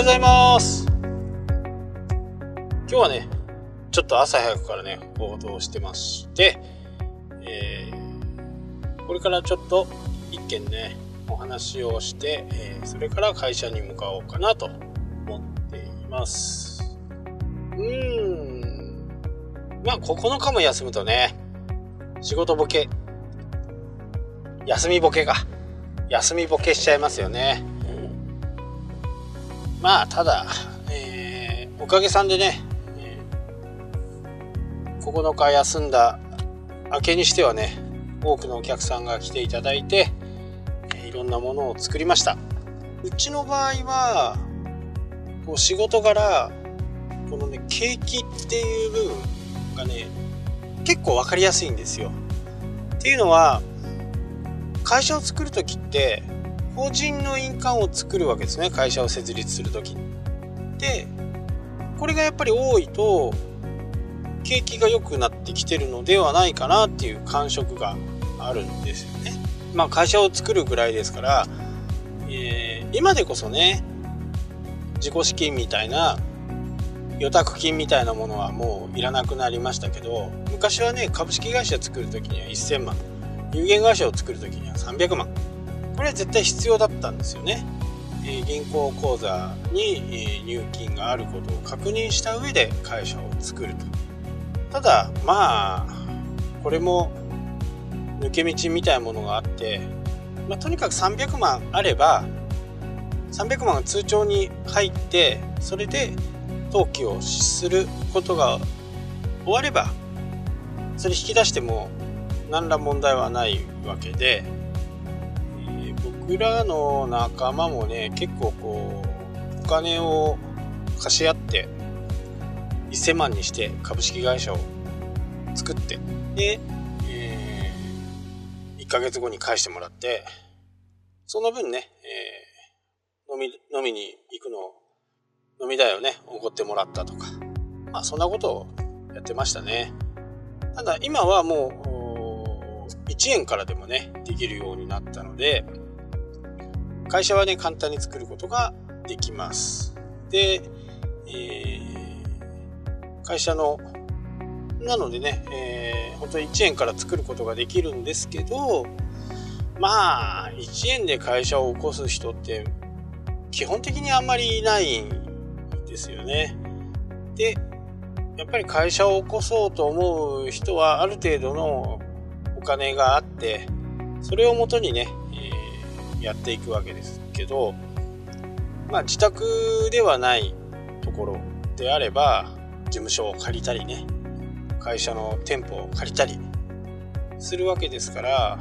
ようございます。今日はねちょっと朝早くからね報道してましてえー、これからちょっと一件ねお話をして、えー、それから会社に向かおうかなと思っています。うーん。まあ9日も休むとね仕事ボケ休みボケが休みボケしちゃいますよね。まあただ、えー、おかげさんでね、えー、9日休んだ明けにしてはね多くのお客さんが来ていただいて、えー、いろんなものを作りました。うちの場合はこう仕事柄このね景気っていう部分がね結構分かりやすいんですよ。っていうのは会社を作る時って法人の印鑑を作るわけですね会社を設立する時。でこれがやっぱり多いと景気が良くなってきてるのではないかなっていう感触があるんですよね。まあ会社を作るぐらいですから、えー、今でこそね自己資金みたいな予託金みたいなものはもういらなくなりましたけど昔はね株式会社作る時には1000万有限会社を作る時には300万これは絶対必要だったんですよね、え、銀行口座に、え入金があることを確認した上で会社を作ると。ただまあこれも抜け道みたいなものがあって、まあ、とにかく300万あれば300万が通帳に入ってそれで登記をすることが終わればそれ引き出しても何ら問題はないわけで、らの仲間もね結構こうお金を貸し合って1000万にして株式会社を作ってで、えー、1ヶ月後に返してもらってその分ね、えー、飲み飲みに行くの飲み代をねおごってもらったとかまあそんなことをやってましたね。ただ今はもう1円からでもね、できるようになったので、会社はね、簡単に作ることができます。で、えー、会社の、なのでね、えー、本当に1円から作ることができるんですけど、まあ、1円で会社を起こす人って基本的にあんまりいないんですよね。で、やっぱり会社を起こそうと思う人はある程度のお金があってそれをもとにね、えー、やっていくわけですけどまあ自宅ではないところであれば事務所を借りたりね会社の店舗を借りたりするわけですから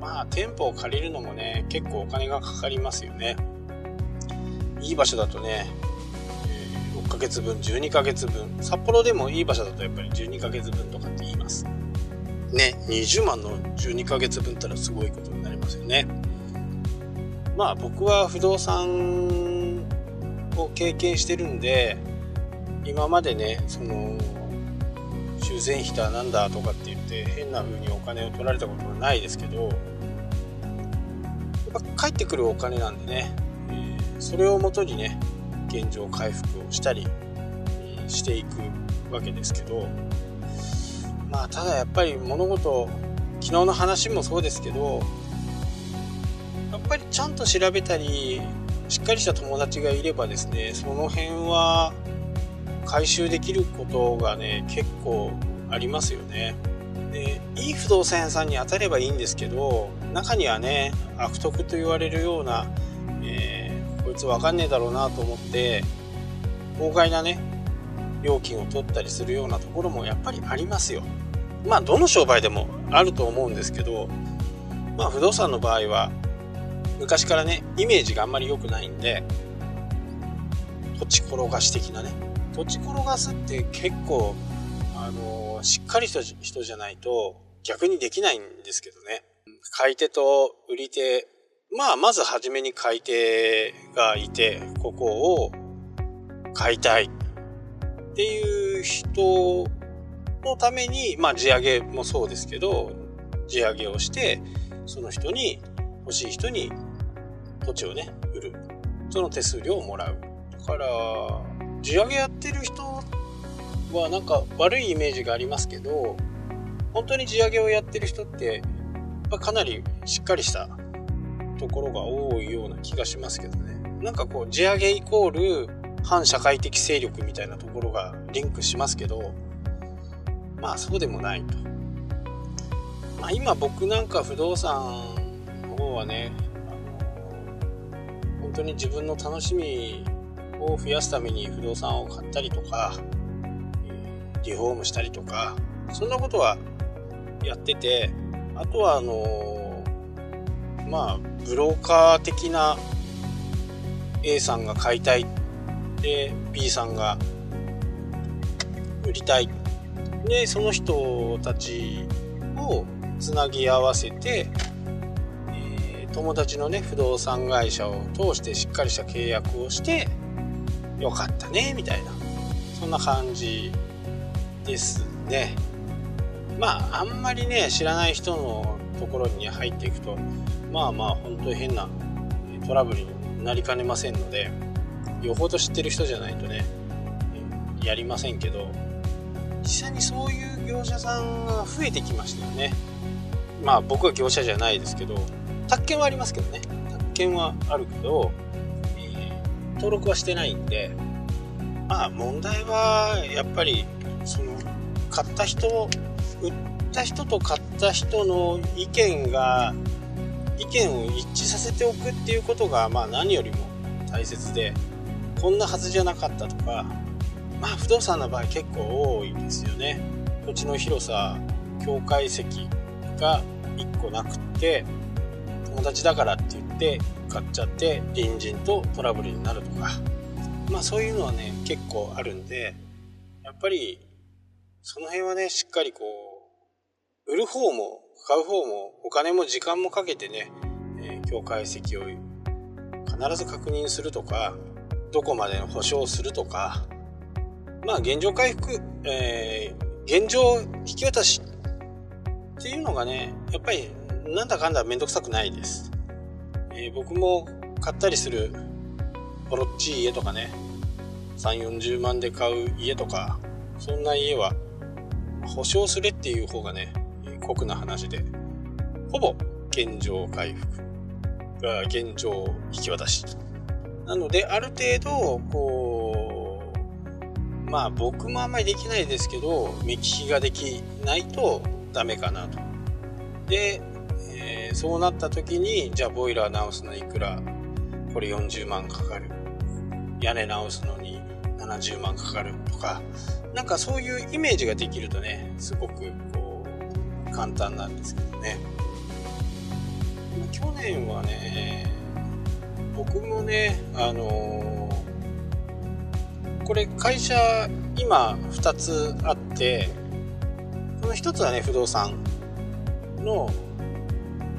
まあ店舗を借りるのもね結構お金がかかりますよね。いい場所だとね6ヶ月分12ヶ月分。札幌でもいい場所だとやっぱり12ヶ月分とかって言います。ね、20万の12ヶ月分ったらすごいことになりますよね。まあ僕は不動産を経験してるんで、今までね、その、修繕費だなんだとかって言って変な風にお金を取られたことはないですけど、やっぱ帰ってくるお金なんでね、えー、それをもとにね、現状回復をしたりしていくわけですけど、まあただやっぱり物事昨日の話もそうですけどぱりちゃんと調べたりしっかりした友達がいればですねその辺は回収できることがね結構ありますよね。でいい不動産屋さんに当たればいいんですけど中にはね悪徳と言われるような、えー、こいつ分かんねえだろうなと思って法外なね料金を取ったりするようなところもやっぱりありますよ。まあどの商売でもあると思うんですけどまあ不動産の場合は昔からねイメージがあんまり良くないんで土地転がし的なね。土地転がすって結構あのしっかりした人じゃないと逆にできないんですけどね。買い手と売り手まあまず初めに買い手がいてここを買いたいっていう人のために、まあ、地上げもそうですけど、地上げをして、その人に、欲しい人に土地をね、売る。その手数料をもらう。とかから地上げやってる人はなんか悪いイメージがありますけど本当に地上げをやってる人ってかなりしっかりしたところが多いような気がしますけどね。なんかこう地上げイコール反社会的勢力みたいなところがリンクしますけどまあそうでもないと、まあ、今僕なんか不動産の方はね本当に自分の楽しみを増やすために不動産を買ったりとかリフォームしたりとかそんなことはやっててあとはあのまあブローカー的な A さんが買いたいで B さんが売りたいでその人たちをつなぎ合わせて、友達のね不動産会社を通してしっかりした契約をしてよかったねみたいなそんな感じですね。まああんまりね知らない人のところに入っていくとまあまあ本当に変なトラブルになりかねませんのでよほど知ってる人じゃないとねやりませんけど実際にそういう業者さんが増えてきましたよね。まあ僕は業者じゃないですけど宅建はありますけどね。宅建はあるけど、えー、登録はしてないんでまあ問題はやっぱりその買った人売った人と買った人の意見が意見を一致させておくっていうことがまあ何よりも大切でこんなはずじゃなかったとかまあ不動産の場合結構多いんですよね。土地の広さ境界席が1個なくって友達だからって言って買っちゃって隣人とトラブルになるとか。まあそういうのはね結構あるんでやっぱりその辺はね、しっかりこう、売る方も買う方もお金も時間もかけてね、えー、境界席を必ず確認するとか、どこまでの保証するとか、まあ現状回復、えー、現状引き渡しっていうのがね、やっぱりなんだかんだめんどくさくないです。えー、僕も買ったりするボロッチい家とかね、3、40万で買う家とか、そんな家は保証すれっていう方がね、酷な話で、ほぼ現状回復、現状引き渡し。なので、ある程度、こう、まあ僕もあんまりできないですけど、目利きができないとダメかなと。で、そうなった時に、じゃあボイラー直すのいくら、これ40万かかる。屋根直すのに70万かかるとか、なんかそういうイメージができるとねすごくこう簡単なんですけどね。去年はね僕もねあのー、これ会社今2つあってこの1つはね不動産の、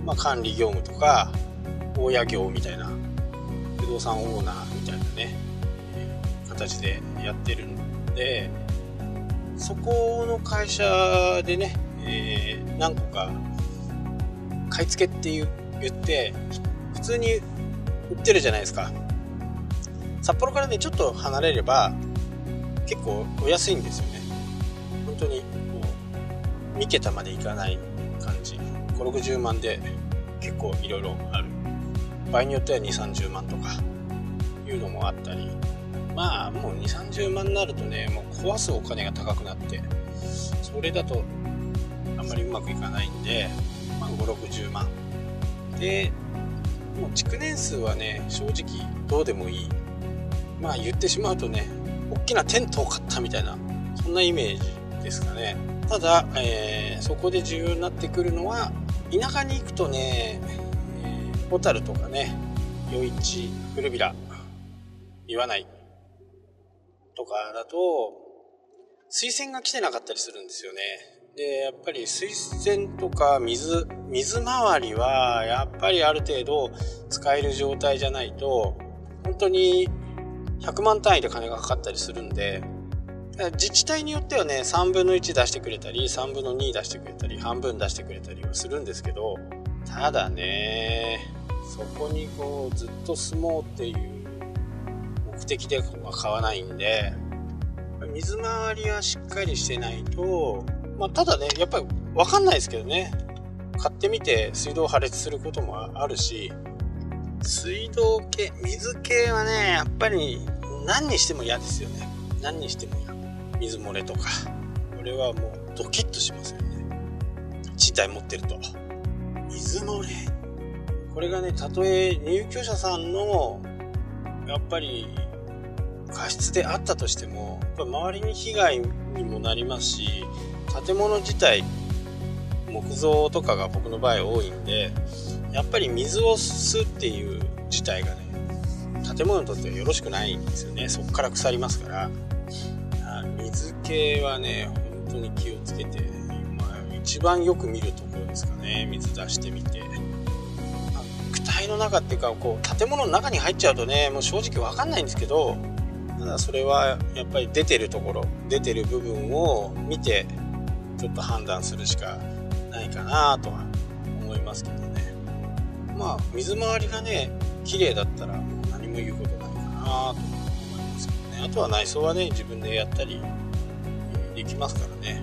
まあ、管理業務とか大家業みたいな不動産オーナーみたいなね形でやってるんでそこの会社でね、えー、何個か買い付けって言って普通に売ってるじゃないですか。札幌からねちょっと離れれば結構お安いんですよね。本当にこう2桁までいかない感じ。560万で結構いろいろある。場合によっては2 3 0万とかいうのもあったり。まあもう2 3 0万になるとねもう壊すお金が高くなってそれだとあんまりうまくいかないんで、まあ、560万。でもう築年数はね正直どうでもいい。まあ言ってしまうとね大きなテントを買ったみたいなそんなイメージですかね。ただ、えー、そこで重要になってくるのは田舎に行くとね、え、小樽とかね余市古びら言わないとかだと水栓が来てなかったりするんですよね。でやっぱり水栓とか水水回りはやっぱりある程度使える状態じゃないと本当に100万単位で金がかかったりするんで自治体によってはね3分の1出してくれたり3分の2出してくれたり半分出してくれたりはするんですけどただねそこにこうずっと住もうっていう目的では買わないんで、水回りはしっかりしてないと、まあ、ただね、やっぱりわかんないですけどね。買ってみて水道破裂することもあるし、水道系、水系はね、やっぱり何にしても嫌ですよね。何にしても嫌。水漏れとか。これはもうドキッとしますよね。1台持ってると。水漏れ？これがね、たとえ入居者さんの、やっぱり過失であったとしても、周りに被害にもなりますし、建物自体、木造とかが僕の場合多いんで、やっぱり水を吸うっていう事態がね、建物にとってはよろしくないんですよね。そこから腐りますから。水系はね、本当に気をつけて、まあ、一番よく見るところですかね。水出してみて。躯体の中っていうか、こう、建物の中に入っちゃうとね、もう正直わかんないんですけど、ただそれはやっぱり出てるところ、出てる部分を見て、ちょっと判断するしかないかなとは思いますけどね。まあ水回りがね綺麗だったらもう何も言うことないかなと思いますけどね。あとは内装はね自分でやったりできますからね、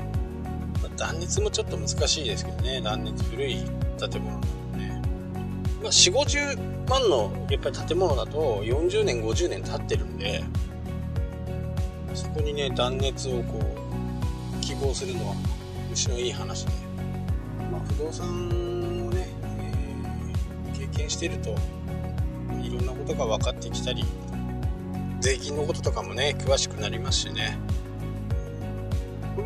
まあ、断熱もちょっと難しいですけどね。断熱古い建物なのでね、まあ、4 5 0万のやっぱり建物だと40年50年経ってるんでそこにね断熱をこう希望するのは虫のいい話で、まあ、不動産をねえ、経験してるといろんなことが分かってきたり税金のこととかもね詳しくなりますしね。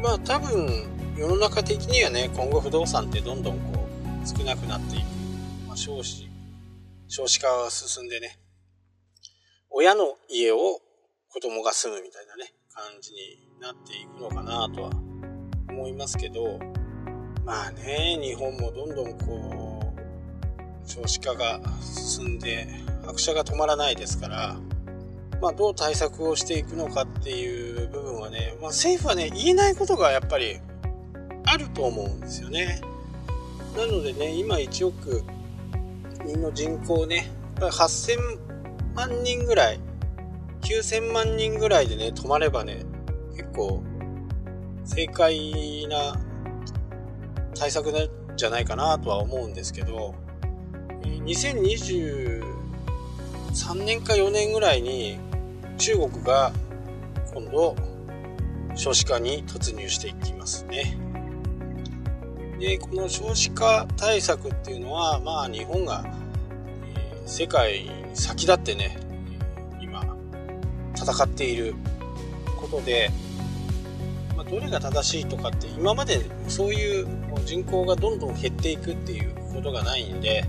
まあ多分世の中的にはね今後不動産ってどんどんこう少なくなっていく、まあ、少子少子化が進んでね親の家を子供が住むみたいなね感じになっていくのかなとは思いますけどまあね日本もどんどんこう少子化が進んで拍車が止まらないですから、まあ、どう対策をしていくのかっていう部分はね、まあ、政府はね言えないことがやっぱりあると思うんですよね。なのでね今1億人の人口ね8000万人ぐらい9000万人ぐらいでね止まればね結構正解な対策じゃないかなとは思うんですけど2023年か4年ぐらいに中国が今度少子化に突入していきますね。で、この少子化対策っていうのは、まあ日本が、えー、世界に先立ってね、今戦っていることで、まあ、どれが正しいとかって今までそういう人口がどんどん減っていくっていうことがないんで、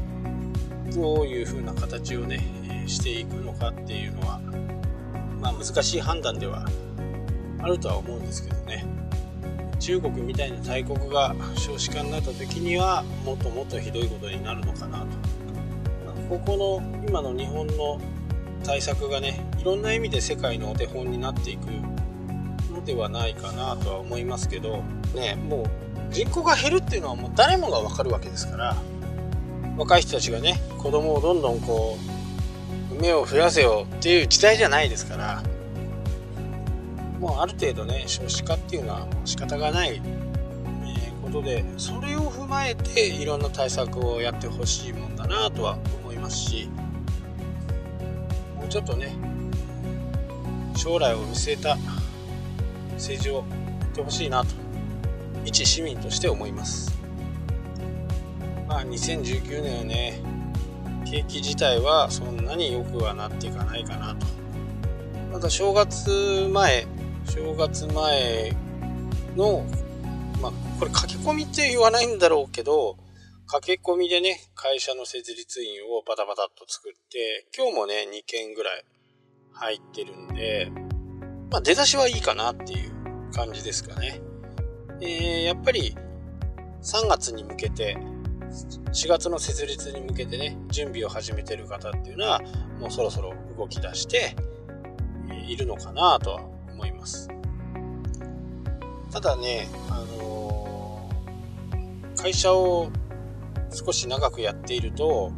どういう風な形をね、していくのかっていうのは、まあ難しい判断ではあるとは思うんですけどね。中国みたいな大国が少子化になった時にはもっともっとひどいことになるのかなと。ここの今の日本の対策がね、いろんな意味で世界のお手本になっていくのではないかなとは思いますけど、ね、もう人口が減るっていうのはもう誰もがわかるわけですから、若い人たちがね子供をどんどんこう目を増やせよっていう時代じゃないですからもうある程度ね少子化っていうのはもう仕方がない、えことでそれを踏まえていろんな対策をやってほしいもんだなとは思いますしもうちょっとね将来を見据えた政治をやってほしいなと一市民として思います。まあ、2019年はね景気自体はそんなに良くはなっていかないかなとまた正月前正月前のまあこれ駆け込みって言わないんだろうけど駆け込みでね会社の設立員をバタバタっと作って今日もね2件ぐらい入ってるんでまあ出だしはいいかなっていう感じですかね。えー、やっぱり3月に向けて4月の設立に向けてね、準備を始めてる方っていうのは、もうそろそろ動き出しているのかなとは思います。ただね、あのー、会社を少し長くやっていると、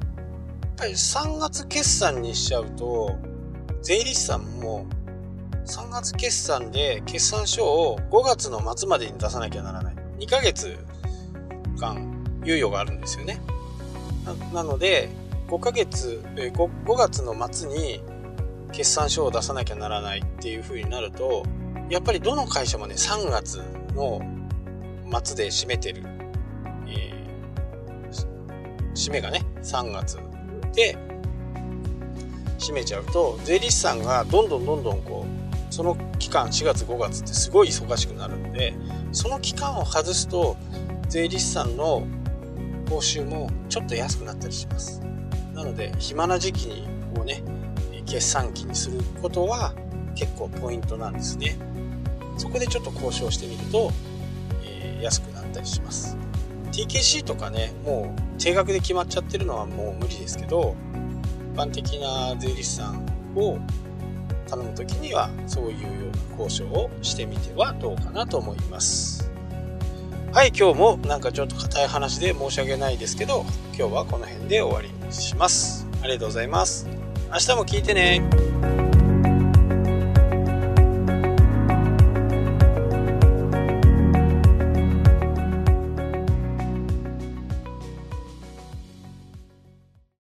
やっぱり3月決算にしちゃうと、税理士さんも3月決算で決算書を5月の末までに出さなきゃならない。2ヶ月間猶予があるんですよね。なので、5ヶ月、5, 5月の末に決算書を出さなきゃならないっていう風になると、やっぱりどの会社もね、3月の末で締めてる。えー、締めがね、3月で締めちゃうと、税理士さんがどんどんどんどんこう、その期間4月5月ってすごい忙しくなるんでその期間を外すと税理士さんの報酬もちょっと安くなったりします。なので暇な時期をね決算期にすることは結構ポイントなんですね。そこでちょっと交渉してみると、えー、安くなったりします。TKC とかねもう定額で決まっちゃってるのはもう無理ですけど一般的な税理士さんを頼む時にはそういうような交渉をしてみてはどうかなと思います。はい今日もなんかちょっと硬い話で申し訳ないですけど今日はこの辺で終わりにします。ありがとうございます。明日も聞いてね。